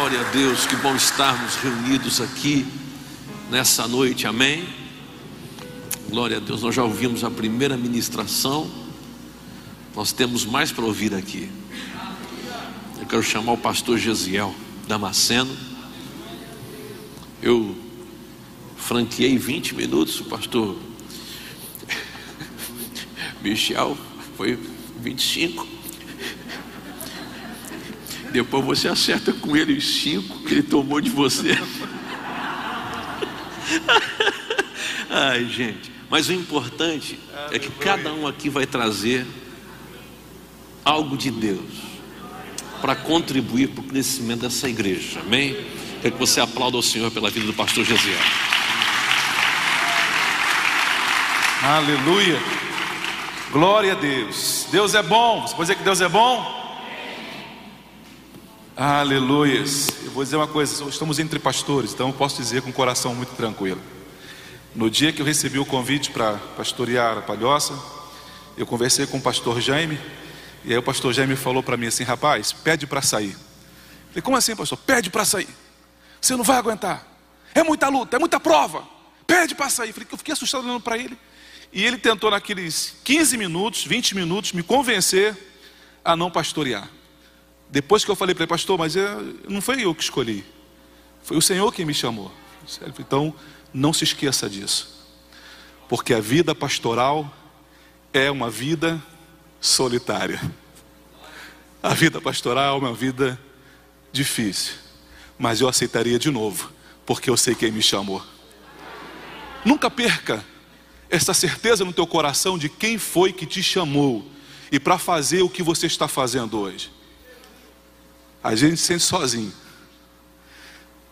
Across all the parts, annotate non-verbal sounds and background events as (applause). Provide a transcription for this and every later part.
Glória a Deus, que bom estarmos reunidos aqui nessa noite, amém? Glória a Deus, nós já ouvimos a primeira ministração, nós temos mais para ouvir aqui. Eu quero chamar o pastor Gesiel Damasceno. Eu franqueei 20 minutos, o pastor (laughs) Michel foi 25. Depois você acerta com ele os cinco que ele tomou de você. Ai, gente. Mas o importante é que cada um aqui vai trazer algo de Deus para contribuir para o crescimento dessa igreja. Amém? Quero que você aplaude ao Senhor pela vida do pastor Gesiel. Aleluia. Glória a Deus. Deus é bom. Você pode dizer que Deus é bom? Aleluias. Eu vou dizer uma coisa, estamos entre pastores, então eu posso dizer com o coração muito tranquilo. No dia que eu recebi o convite para pastorear a Palhoça, eu conversei com o pastor Jaime, e aí o pastor Jaime falou para mim assim: rapaz, pede para sair. Eu falei, como assim, pastor? Pede para sair. Você não vai aguentar. É muita luta, é muita prova. Pede para sair. Eu, falei, eu fiquei assustado olhando para ele. E ele tentou, naqueles 15 minutos, 20 minutos, me convencer a não pastorear. Depois que eu falei para ele, pastor, mas não foi eu que escolhi, foi o Senhor quem me chamou. Então, não se esqueça disso, porque a vida pastoral é uma vida solitária. A vida pastoral é uma vida difícil, mas eu aceitaria de novo, porque eu sei quem me chamou. Nunca perca essa certeza no teu coração de quem foi que te chamou e para fazer o que você está fazendo hoje. A gente se sente sozinho.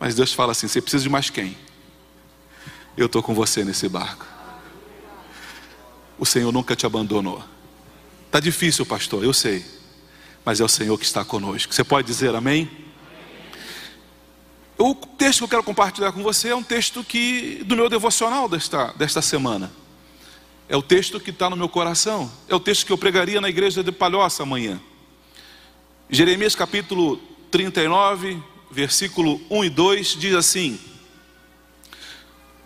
Mas Deus fala assim: você precisa de mais quem? Eu estou com você nesse barco. O Senhor nunca te abandonou. Está difícil, pastor, eu sei. Mas é o Senhor que está conosco. Você pode dizer amém? O texto que eu quero compartilhar com você é um texto que do meu devocional desta, desta semana. É o texto que está no meu coração. É o texto que eu pregaria na igreja de Palhoça amanhã. Jeremias capítulo 39, versículo 1 e 2 diz assim: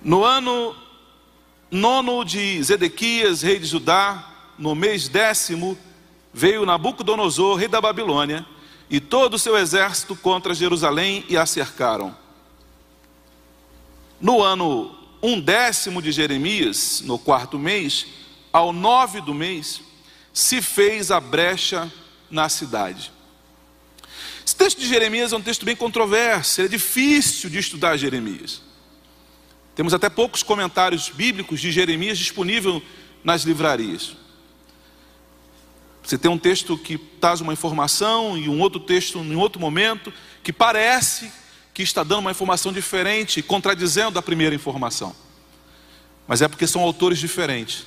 No ano nono de Zedequias, rei de Judá, no mês décimo, veio Nabucodonosor, rei da Babilônia, e todo o seu exército contra Jerusalém e a cercaram. No ano um décimo de Jeremias, no quarto mês, ao nove do mês, se fez a brecha na cidade. Esse texto de Jeremias é um texto bem controverso, é difícil de estudar Jeremias. Temos até poucos comentários bíblicos de Jeremias disponível nas livrarias. Você tem um texto que traz uma informação e um outro texto em outro momento que parece que está dando uma informação diferente, contradizendo a primeira informação. Mas é porque são autores diferentes.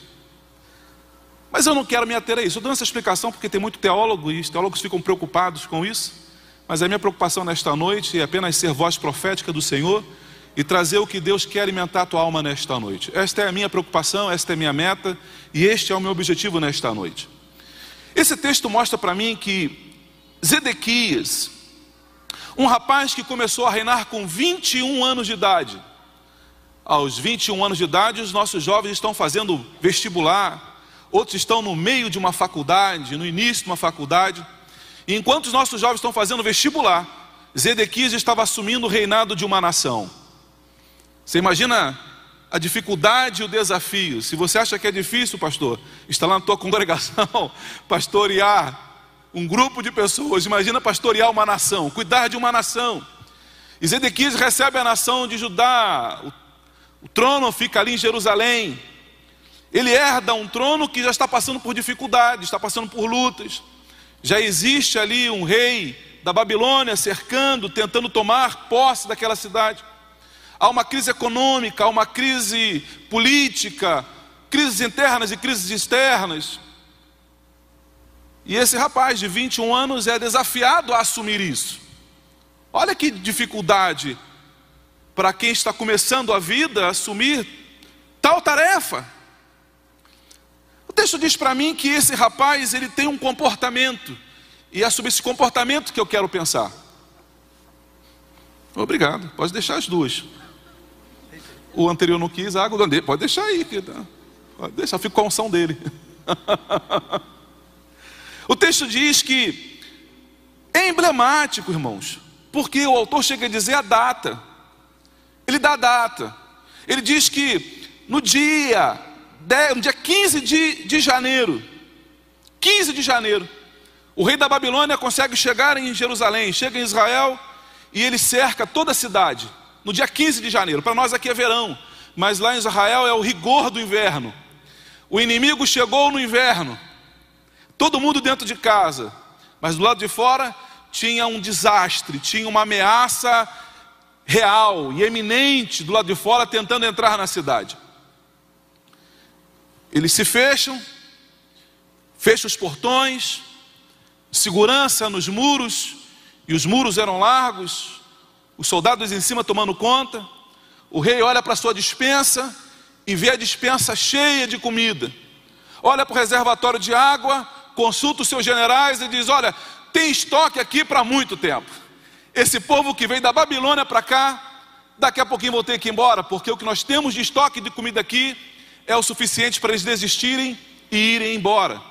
Mas eu não quero me ater a isso. Estou dando essa explicação porque tem muito teólogo e os teólogos ficam preocupados com isso. Mas a minha preocupação nesta noite é apenas ser voz profética do Senhor e trazer o que Deus quer alimentar a tua alma nesta noite. Esta é a minha preocupação, esta é a minha meta e este é o meu objetivo nesta noite. Esse texto mostra para mim que Zedequias, um rapaz que começou a reinar com 21 anos de idade, aos 21 anos de idade, os nossos jovens estão fazendo vestibular, outros estão no meio de uma faculdade, no início de uma faculdade. Enquanto os nossos jovens estão fazendo vestibular, Zedequias estava assumindo o reinado de uma nação. Você imagina a dificuldade e o desafio. Se você acha que é difícil, pastor, está lá na tua (laughs) congregação, pastorear um grupo de pessoas. Imagina pastorear uma nação, cuidar de uma nação. E Zedequias recebe a nação de Judá, O trono fica ali em Jerusalém. Ele herda um trono que já está passando por dificuldades, está passando por lutas. Já existe ali um rei da Babilônia cercando, tentando tomar posse daquela cidade. Há uma crise econômica, há uma crise política, crises internas e crises externas. E esse rapaz de 21 anos é desafiado a assumir isso. Olha que dificuldade para quem está começando a vida assumir tal tarefa. Texto diz para mim que esse rapaz ele tem um comportamento e é sobre esse comportamento que eu quero pensar. Obrigado, pode deixar as duas. O anterior não quis, a água do André, pode deixar aí, pode deixar, fica com a unção dele. (laughs) o texto diz que é emblemático, irmãos, porque o autor chega a dizer a data. Ele dá a data. Ele diz que no dia, no dia 15 de, de janeiro, 15 de janeiro, o rei da Babilônia consegue chegar em Jerusalém, chega em Israel e ele cerca toda a cidade no dia 15 de janeiro. Para nós aqui é verão, mas lá em Israel é o rigor do inverno. O inimigo chegou no inverno, todo mundo dentro de casa, mas do lado de fora tinha um desastre, tinha uma ameaça real e eminente do lado de fora tentando entrar na cidade. Eles se fecham, fecham os portões, segurança nos muros, e os muros eram largos, os soldados em cima tomando conta. O rei olha para sua dispensa e vê a dispensa cheia de comida. Olha para o reservatório de água, consulta os seus generais e diz: Olha, tem estoque aqui para muito tempo. Esse povo que veio da Babilônia para cá, daqui a pouquinho vão ter que ir embora, porque o que nós temos de estoque de comida aqui é o suficiente para eles desistirem e irem embora.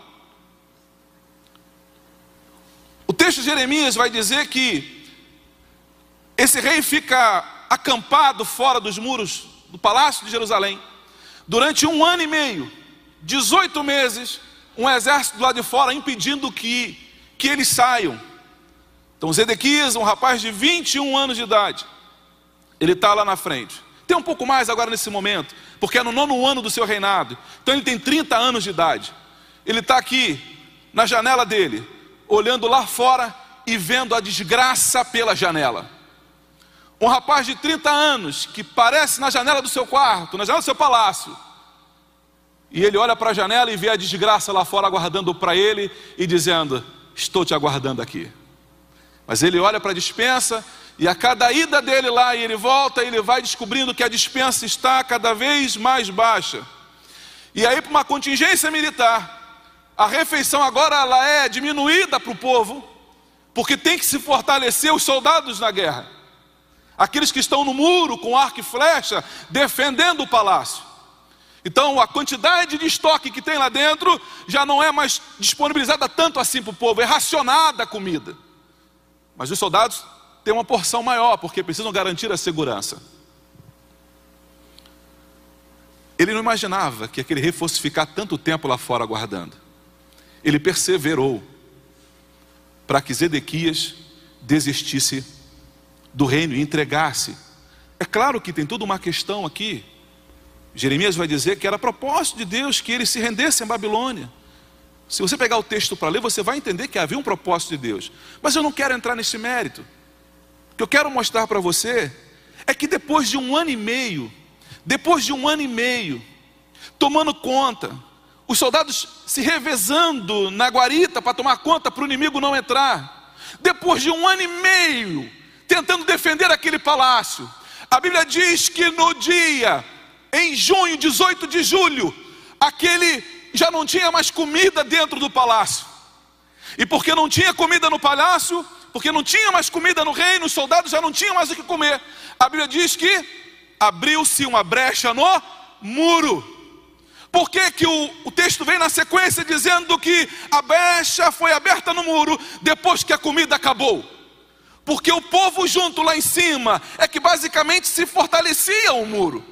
O texto de Jeremias vai dizer que esse rei fica acampado fora dos muros do palácio de Jerusalém durante um ano e meio, 18 meses, um exército do lado de fora impedindo que, que eles saiam. Então, Zedequias, um rapaz de 21 anos de idade, ele está lá na frente. Tem um pouco mais agora nesse momento, porque é no nono ano do seu reinado. Então, ele tem 30 anos de idade. Ele está aqui, na janela dele, olhando lá fora e vendo a desgraça pela janela. Um rapaz de 30 anos que parece na janela do seu quarto, na janela do seu palácio. E ele olha para a janela e vê a desgraça lá fora aguardando para ele e dizendo: Estou te aguardando aqui. Mas ele olha para a dispensa e a cada ida dele lá e ele volta, ele vai descobrindo que a dispensa está cada vez mais baixa. E aí, para uma contingência militar, a refeição agora ela é diminuída para o povo, porque tem que se fortalecer os soldados na guerra. Aqueles que estão no muro com arco e flecha, defendendo o palácio. Então a quantidade de estoque que tem lá dentro já não é mais disponibilizada tanto assim para o povo, é racionada a comida. Mas os soldados têm uma porção maior, porque precisam garantir a segurança. Ele não imaginava que aquele rei fosse ficar tanto tempo lá fora aguardando ele perseverou para que Zedequias desistisse do reino e entregasse. É claro que tem toda uma questão aqui. Jeremias vai dizer que era propósito de Deus que ele se rendesse em Babilônia. Se você pegar o texto para ler, você vai entender que havia um propósito de Deus. Mas eu não quero entrar nesse mérito. O que eu quero mostrar para você é que depois de um ano e meio, depois de um ano e meio, tomando conta, os soldados se revezando na guarita para tomar conta para o inimigo não entrar. Depois de um ano e meio tentando defender aquele palácio, a Bíblia diz que no dia, em junho, 18 de julho, aquele já não tinha mais comida dentro do palácio. E porque não tinha comida no palácio, porque não tinha mais comida no reino, os soldados já não tinham mais o que comer. A Bíblia diz que abriu-se uma brecha no muro. Por que, que o, o texto vem na sequência dizendo que a brecha foi aberta no muro depois que a comida acabou? Porque o povo junto lá em cima é que basicamente se fortalecia o muro.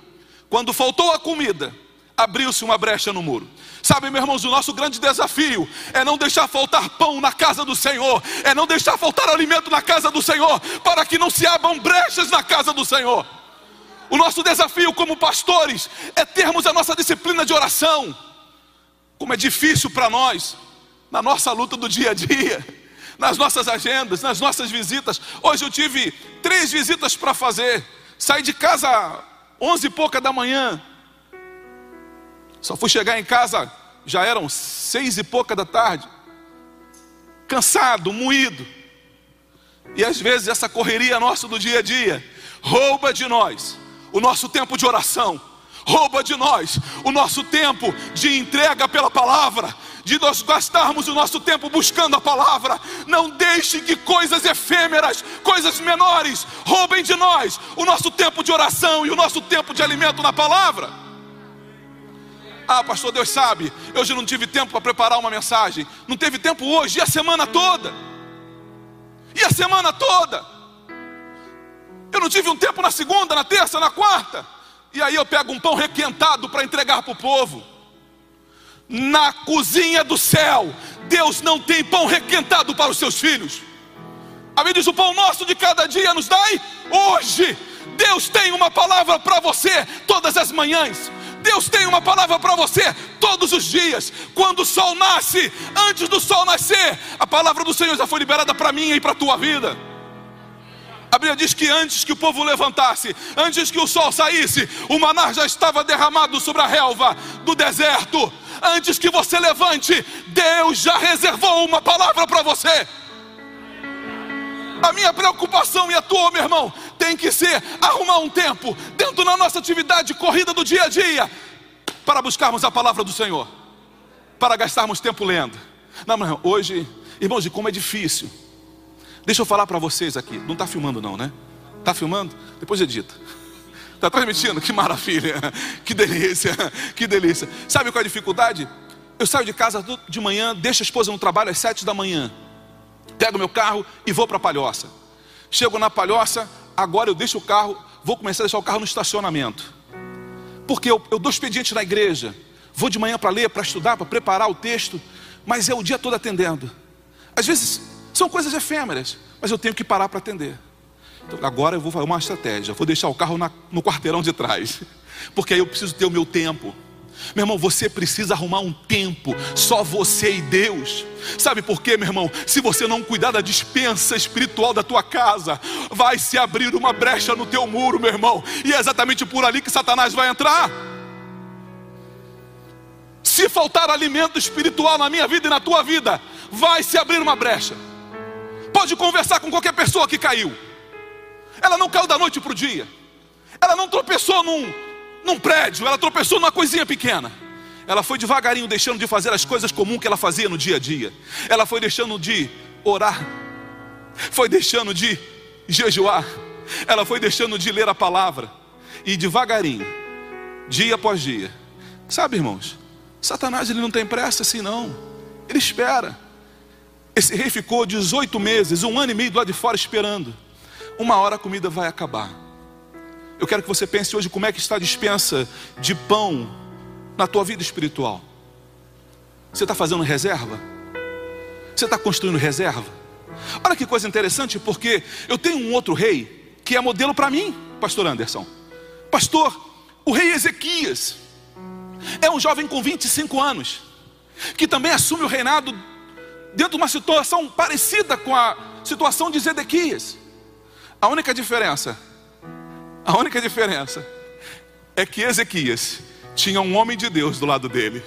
Quando faltou a comida, abriu-se uma brecha no muro. Sabe, meus irmãos, o nosso grande desafio é não deixar faltar pão na casa do Senhor, é não deixar faltar alimento na casa do Senhor, para que não se abram brechas na casa do Senhor. O nosso desafio como pastores é termos a nossa disciplina de oração. Como é difícil para nós, na nossa luta do dia a dia, nas nossas agendas, nas nossas visitas. Hoje eu tive três visitas para fazer. Saí de casa onze e pouca da manhã. Só fui chegar em casa, já eram seis e pouca da tarde. Cansado, moído. E às vezes essa correria nossa do dia a dia rouba de nós o nosso tempo de oração, rouba de nós o nosso tempo de entrega pela palavra, de nós gastarmos o nosso tempo buscando a palavra. Não deixe que coisas efêmeras, coisas menores, roubem de nós o nosso tempo de oração e o nosso tempo de alimento na palavra. Ah, pastor, Deus sabe, hoje não tive tempo para preparar uma mensagem. Não teve tempo hoje, e a semana toda. E a semana toda. Eu não tive um tempo na segunda, na terça, na quarta. E aí eu pego um pão requentado para entregar para o povo. Na cozinha do céu, Deus não tem pão requentado para os seus filhos. A Bíblia diz: o pão nosso de cada dia nos dai hoje. Deus tem uma palavra para você todas as manhãs. Deus tem uma palavra para você todos os dias. Quando o sol nasce, antes do sol nascer, a palavra do Senhor já foi liberada para mim e para a tua vida. A Bíblia diz que antes que o povo levantasse, antes que o sol saísse, o maná já estava derramado sobre a relva do deserto. Antes que você levante, Deus já reservou uma palavra para você. A minha preocupação e a tua, meu irmão, tem que ser arrumar um tempo dentro da nossa atividade corrida do dia a dia para buscarmos a palavra do Senhor, para gastarmos tempo lendo. Não, não, hoje, irmãos, e como é difícil. Deixa eu falar para vocês aqui. Não está filmando, não, né? Está filmando? Depois edita. Está (laughs) transmitindo? Que maravilha, (laughs) que delícia, (laughs) que delícia. Sabe qual é a dificuldade? Eu saio de casa de manhã, deixo a esposa no trabalho às sete da manhã, pego meu carro e vou para a palhoça. Chego na palhoça, agora eu deixo o carro, vou começar a deixar o carro no estacionamento. Porque eu, eu dou expediente na igreja, vou de manhã para ler, para estudar, para preparar o texto, mas é o dia todo atendendo. Às vezes são coisas efêmeras, mas eu tenho que parar para atender. Então, agora eu vou fazer uma estratégia, vou deixar o carro na, no quarteirão de trás, (laughs) porque aí eu preciso ter o meu tempo. Meu irmão, você precisa arrumar um tempo, só você e Deus. Sabe por quê, meu irmão? Se você não cuidar da dispensa espiritual da tua casa, vai se abrir uma brecha no teu muro, meu irmão, e é exatamente por ali que Satanás vai entrar. Se faltar alimento espiritual na minha vida e na tua vida, vai se abrir uma brecha. Pode conversar com qualquer pessoa que caiu. Ela não caiu da noite para o dia. Ela não tropeçou num, num prédio, ela tropeçou numa coisinha pequena. Ela foi devagarinho deixando de fazer as coisas comuns que ela fazia no dia a dia. Ela foi deixando de orar, foi deixando de jejuar, ela foi deixando de ler a palavra. E devagarinho, dia após dia. Sabe, irmãos, Satanás ele não tem pressa assim não. Ele espera. Esse rei ficou 18 meses, um ano e meio do lado de fora esperando. Uma hora a comida vai acabar. Eu quero que você pense hoje como é que está a dispensa de pão na tua vida espiritual. Você está fazendo reserva? Você está construindo reserva? Olha que coisa interessante, porque eu tenho um outro rei que é modelo para mim, Pastor Anderson. Pastor, o rei Ezequias é um jovem com 25 anos, que também assume o reinado dentro de uma situação parecida com a situação de Zedequias. A única diferença, a única diferença é que Ezequias tinha um homem de Deus do lado dele.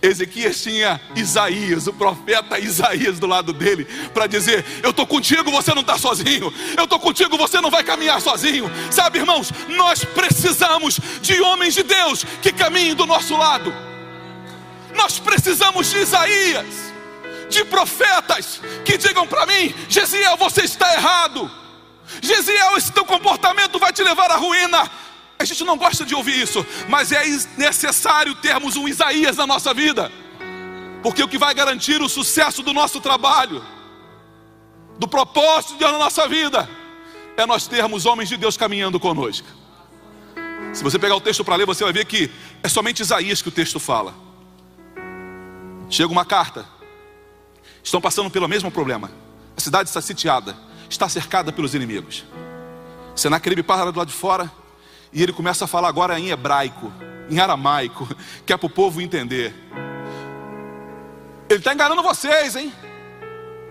Ezequias tinha Isaías, o profeta Isaías do lado dele, para dizer: Eu estou contigo, você não está sozinho. Eu estou contigo, você não vai caminhar sozinho. Sabe, irmãos, nós precisamos de homens de Deus que caminhem do nosso lado. Nós precisamos de Isaías de profetas que digam para mim: Gesiel, você está errado. Gesiel, esse teu comportamento vai te levar à ruína. A gente não gosta de ouvir isso, mas é necessário termos um Isaías na nossa vida, porque o que vai garantir o sucesso do nosso trabalho, do propósito de Deus na nossa vida, é nós termos homens de Deus caminhando conosco. Se você pegar o texto para ler, você vai ver que é somente Isaías que o texto fala. Chega uma carta estão passando pelo mesmo problema. A cidade está sitiada, está cercada pelos inimigos. Senaqueribe para do lado de fora E ele começa a falar agora em hebraico, em aramaico, (laughs) que é para o povo entender. Ele está enganando vocês, hein?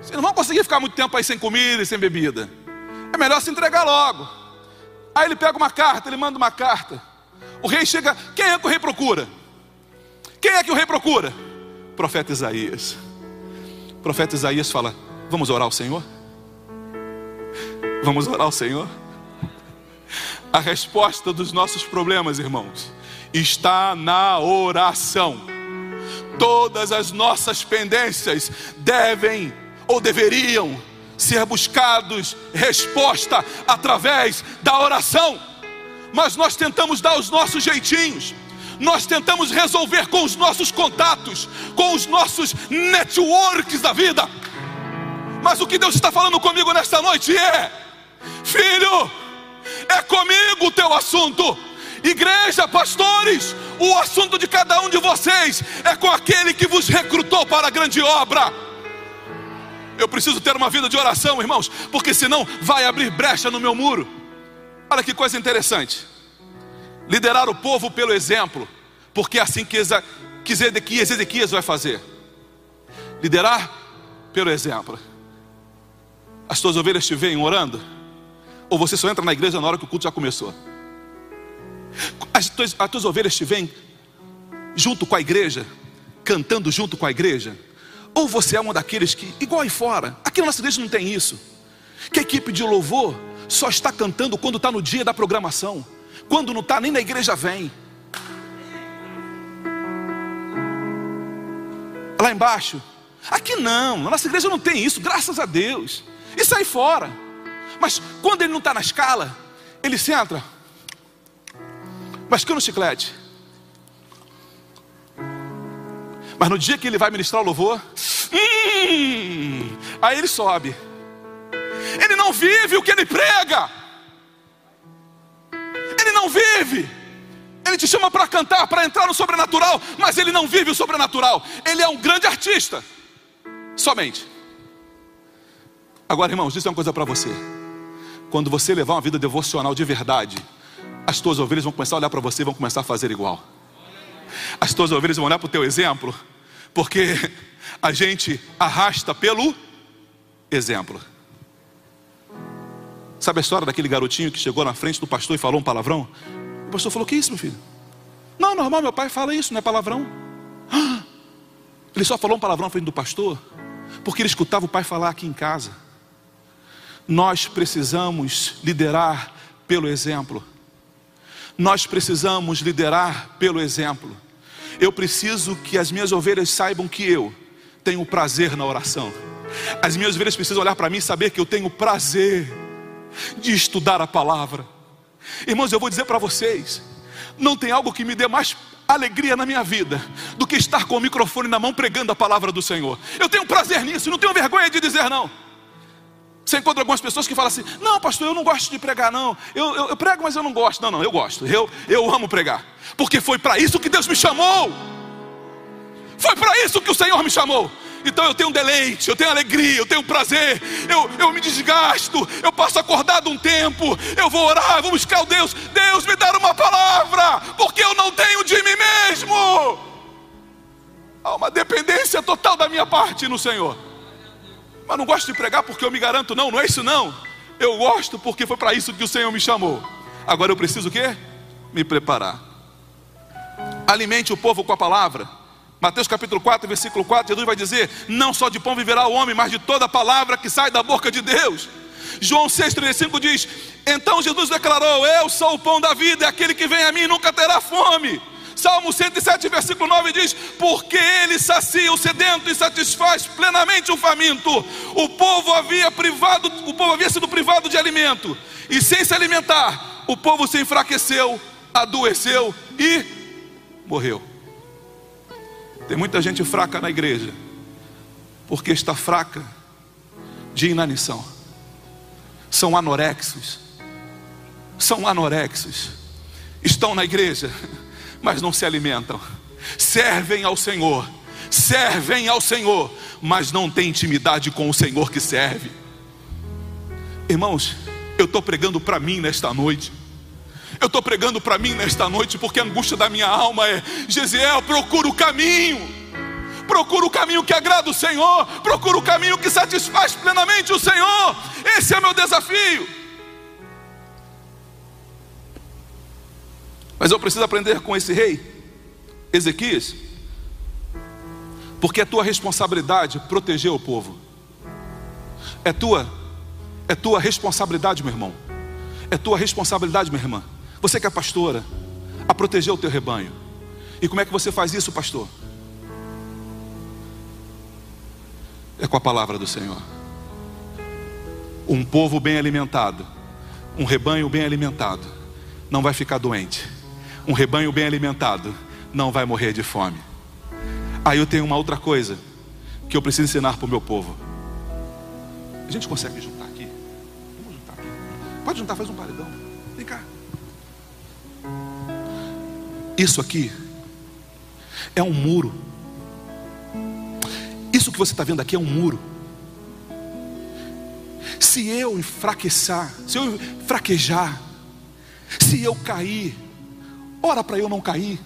Vocês não vão conseguir ficar muito tempo aí sem comida e sem bebida. É melhor se entregar logo. Aí ele pega uma carta, ele manda uma carta. O rei chega. Quem é que o rei procura? Quem é que o rei procura? Profeta Isaías. Profeta Isaías fala: Vamos orar ao Senhor? Vamos orar ao Senhor? A resposta dos nossos problemas, irmãos, está na oração. Todas as nossas pendências devem ou deveriam ser buscados resposta através da oração. Mas nós tentamos dar os nossos jeitinhos. Nós tentamos resolver com os nossos contatos, com os nossos networks da vida. Mas o que Deus está falando comigo nesta noite é: Filho, é comigo o teu assunto. Igreja, pastores, o assunto de cada um de vocês é com aquele que vos recrutou para a grande obra. Eu preciso ter uma vida de oração, irmãos, porque senão vai abrir brecha no meu muro. Olha que coisa interessante. Liderar o povo pelo exemplo, porque é assim que Ezequias, Ezequias vai fazer. Liderar pelo exemplo. As tuas ovelhas te veem orando? Ou você só entra na igreja na hora que o culto já começou? As tuas, as tuas ovelhas te veem junto com a igreja, cantando junto com a igreja? Ou você é um daqueles que, igual aí fora, aqui na nossa igreja não tem isso, que a equipe de louvor só está cantando quando está no dia da programação, quando não está nem na igreja vem. Lá embaixo, aqui não, na nossa igreja não tem isso, graças a Deus. Isso aí fora. Mas quando ele não está na escala, ele senta, mascando o chiclete. Mas no dia que ele vai ministrar o louvor, hum, aí ele sobe. Ele não vive o que ele prega. Ele não vive. Ele te chama para cantar, para entrar no sobrenatural, mas ele não vive o sobrenatural. Ele é um grande artista. Somente. Agora, irmãos, isso é uma coisa para você. Quando você levar uma vida devocional de verdade, as tuas ovelhas vão começar a olhar para você e vão começar a fazer igual. As tuas ovelhas vão olhar para o teu exemplo, porque a gente arrasta pelo exemplo. Sabe a história daquele garotinho que chegou na frente do pastor e falou um palavrão? O pastor falou: Que isso, meu filho? Não, normal, meu pai fala isso, não é palavrão. (gasps) Ele só falou um palavrão na frente do pastor, porque ele escutava o pai falar aqui em casa. Nós precisamos liderar pelo exemplo. Nós precisamos liderar pelo exemplo. Eu preciso que as minhas ovelhas saibam que eu tenho prazer na oração. As minhas ovelhas precisam olhar para mim e saber que eu tenho prazer de estudar a palavra. Irmãos, eu vou dizer para vocês: não tem algo que me dê mais alegria na minha vida do que estar com o microfone na mão pregando a palavra do Senhor. Eu tenho prazer nisso, não tenho vergonha de dizer não. Você encontra algumas pessoas que falam assim: Não, pastor, eu não gosto de pregar, não. Eu, eu, eu prego, mas eu não gosto. Não, não, eu gosto. Eu, eu amo pregar. Porque foi para isso que Deus me chamou. Foi para isso que o Senhor me chamou. Então eu tenho deleite, eu tenho alegria, eu tenho prazer, eu, eu me desgasto, eu passo acordado um tempo, eu vou orar, vou buscar o Deus, Deus me dar uma palavra, porque eu não tenho de mim mesmo. Há uma dependência total da minha parte no Senhor. Mas não gosto de pregar porque eu me garanto, não, não é isso não. Eu gosto porque foi para isso que o Senhor me chamou. Agora eu preciso o quê? Me preparar. Alimente o povo com a palavra. Mateus capítulo 4, versículo 4, Jesus vai dizer: Não só de pão viverá o homem, mas de toda palavra que sai da boca de Deus. João 6,35 diz: Então Jesus declarou: Eu sou o pão da vida, e aquele que vem a mim nunca terá fome. Salmo 107, versículo 9 diz: Porque ele sacia o sedento e satisfaz plenamente o faminto. O povo havia privado, o povo havia sido privado de alimento, e sem se alimentar, o povo se enfraqueceu, adoeceu e morreu. Tem muita gente fraca na igreja, porque está fraca de inanição. São anorexos, são anorexos, estão na igreja mas não se alimentam. Servem ao Senhor, servem ao Senhor, mas não têm intimidade com o Senhor que serve. Irmãos, eu estou pregando para mim nesta noite. Eu estou pregando para mim nesta noite porque a angústia da minha alma é: Gesiel, procura o caminho. Procura o caminho que agrada o Senhor. Procura o caminho que satisfaz plenamente o Senhor. Esse é meu desafio. Mas eu preciso aprender com esse rei, Ezequias, porque é tua responsabilidade proteger o povo. É tua, é tua responsabilidade, meu irmão. É tua responsabilidade, minha irmã. Você que é pastora, a proteger o teu rebanho. E como é que você faz isso, pastor? É com a palavra do Senhor. Um povo bem alimentado, um rebanho bem alimentado, não vai ficar doente. Um rebanho bem alimentado não vai morrer de fome. Aí eu tenho uma outra coisa que eu preciso ensinar para o meu povo. A gente consegue juntar aqui? Vamos juntar aqui. Pode juntar, faz um paredão. Vem cá. Isso aqui é um muro. Isso que você está vendo aqui é um muro. Se eu enfraquecer, se eu fraquejar, se eu cair, ora para eu não cair.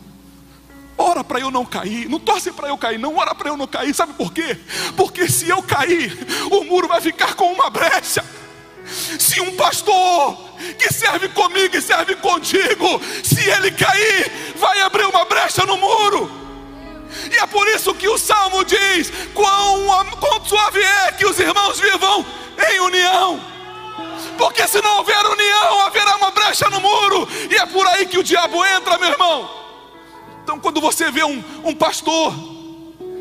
Ora para eu não cair, não torce para eu cair, não ora para eu não cair, sabe por quê? Porque se eu cair, o muro vai ficar com uma brecha. Se um pastor que serve comigo e serve contigo, se ele cair, vai abrir uma brecha no muro. E é por isso que o salmo diz: quão, quão suave é que os irmãos vivam em união. Porque se não houver união, haverá uma brecha no muro, e é por aí que o diabo entra, meu irmão. Então, quando você vê um, um pastor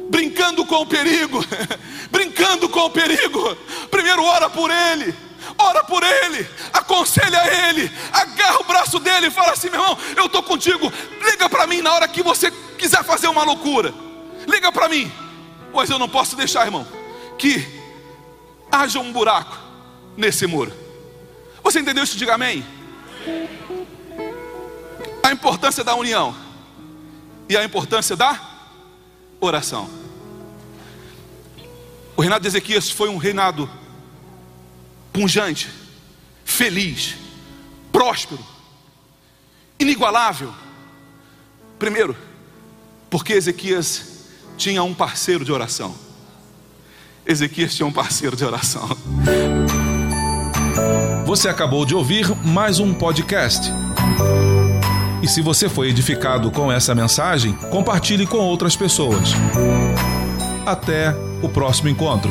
brincando com o perigo, (laughs) brincando com o perigo, primeiro ora por ele ora por ele, aconselha ele, agarra o braço dele e fala assim: meu irmão, eu estou contigo, liga para mim na hora que você quiser fazer uma loucura, liga para mim, pois eu não posso deixar, irmão, que haja um buraco nesse muro. Você entendeu isso? Diga amém. A importância da união e a importância da oração. O reinado de Ezequias foi um reinado punjante, feliz, próspero, inigualável. Primeiro, porque Ezequias tinha um parceiro de oração. Ezequias tinha um parceiro de oração. Você acabou de ouvir mais um podcast. E se você foi edificado com essa mensagem, compartilhe com outras pessoas. Até o próximo encontro.